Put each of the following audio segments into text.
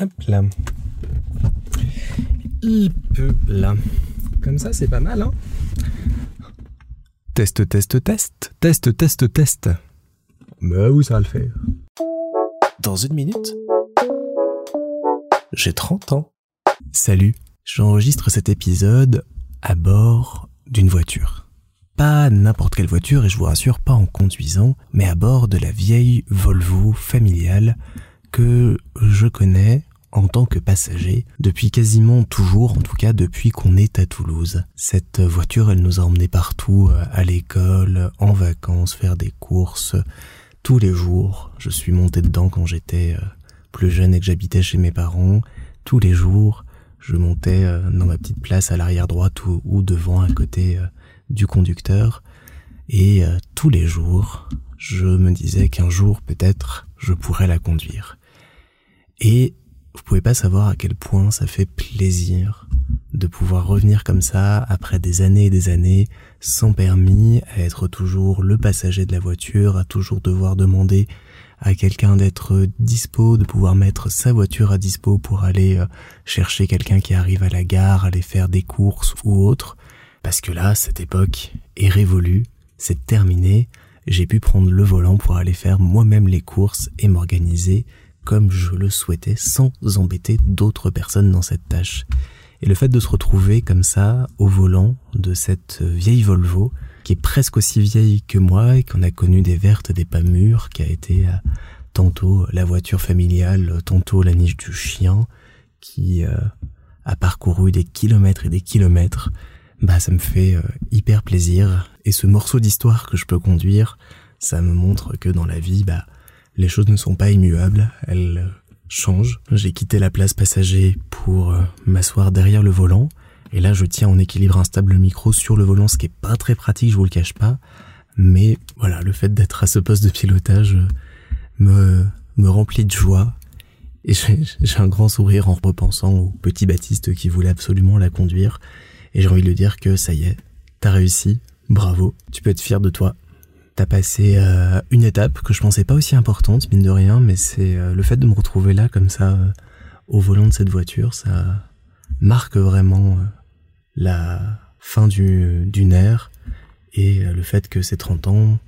Hop là. Hop là. Comme ça, c'est pas mal, hein Test, test, test. Test, test, test. Mais oui, ça va le faire. Dans une minute, j'ai 30 ans. Salut, j'enregistre cet épisode à bord d'une voiture. Pas n'importe quelle voiture, et je vous rassure, pas en conduisant, mais à bord de la vieille Volvo familiale que je connais en tant que passager depuis quasiment toujours, en tout cas depuis qu'on est à Toulouse. Cette voiture, elle nous a emmenés partout, euh, à l'école, en vacances, faire des courses, tous les jours. Je suis monté dedans quand j'étais euh, plus jeune et que j'habitais chez mes parents. Tous les jours, je montais euh, dans ma petite place à l'arrière droite ou, devant, à côté du conducteur. Et tous les jours, je me disais qu'un jour, peut-être, je pourrais la conduire. Et vous pouvez pas savoir à quel point ça fait plaisir de pouvoir revenir comme ça après des années et des années sans permis, à être toujours le passager de la voiture, à toujours devoir demander à quelqu'un d'être dispo, de pouvoir mettre sa voiture à dispo pour aller euh, chercher quelqu'un qui arrive à la gare, aller faire des courses ou autre. Parce que là, cette époque est révolue, c'est terminé, j'ai pu prendre le volant pour aller faire moi-même les courses et m'organiser comme je le souhaitais sans embêter d'autres personnes dans cette tâche. Et le fait de se retrouver comme ça au volant de cette vieille Volvo, qui est presque aussi vieille que moi et qu'on a connu des vertes, des pas mûres, qui a été euh, tantôt la voiture familiale, tantôt la niche du chien, qui euh, a parcouru des kilomètres et des kilomètres, bah ça me fait euh, hyper plaisir. Et ce morceau d'histoire que je peux conduire, ça me montre que dans la vie, bah les choses ne sont pas immuables, elles changent. J'ai quitté la place passager pour euh, m'asseoir derrière le volant, et là je tiens en équilibre instable le micro sur le volant, ce qui est pas très pratique, je vous le cache pas. Mais voilà, le fait d'être à ce poste de pilotage euh, me, me remplit de joie. Et j'ai un grand sourire en repensant au petit Baptiste qui voulait absolument la conduire. Et j'ai envie de lui dire que ça y est, t'as réussi, bravo, tu peux être fier de toi. T'as passé euh, une étape que je pensais pas aussi importante, mine de rien, mais c'est euh, le fait de me retrouver là comme ça euh, au volant de cette voiture, ça marque vraiment la fin du, d'une ère et le fait que ces 30 ans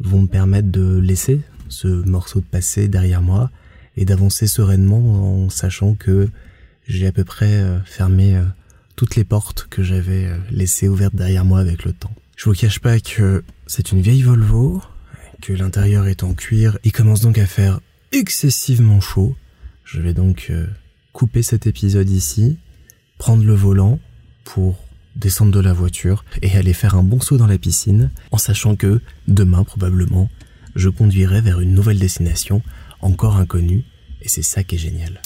vont me permettre de laisser ce morceau de passé derrière moi et d'avancer sereinement en sachant que j'ai à peu près fermé toutes les portes que j'avais laissées ouvertes derrière moi avec le temps. Je vous cache pas que c'est une vieille Volvo, que l'intérieur est en cuir. Il commence donc à faire excessivement chaud. Je vais donc euh, couper cet épisode ici, prendre le volant pour descendre de la voiture et aller faire un bon saut dans la piscine en sachant que demain probablement je conduirai vers une nouvelle destination encore inconnue et c'est ça qui est génial.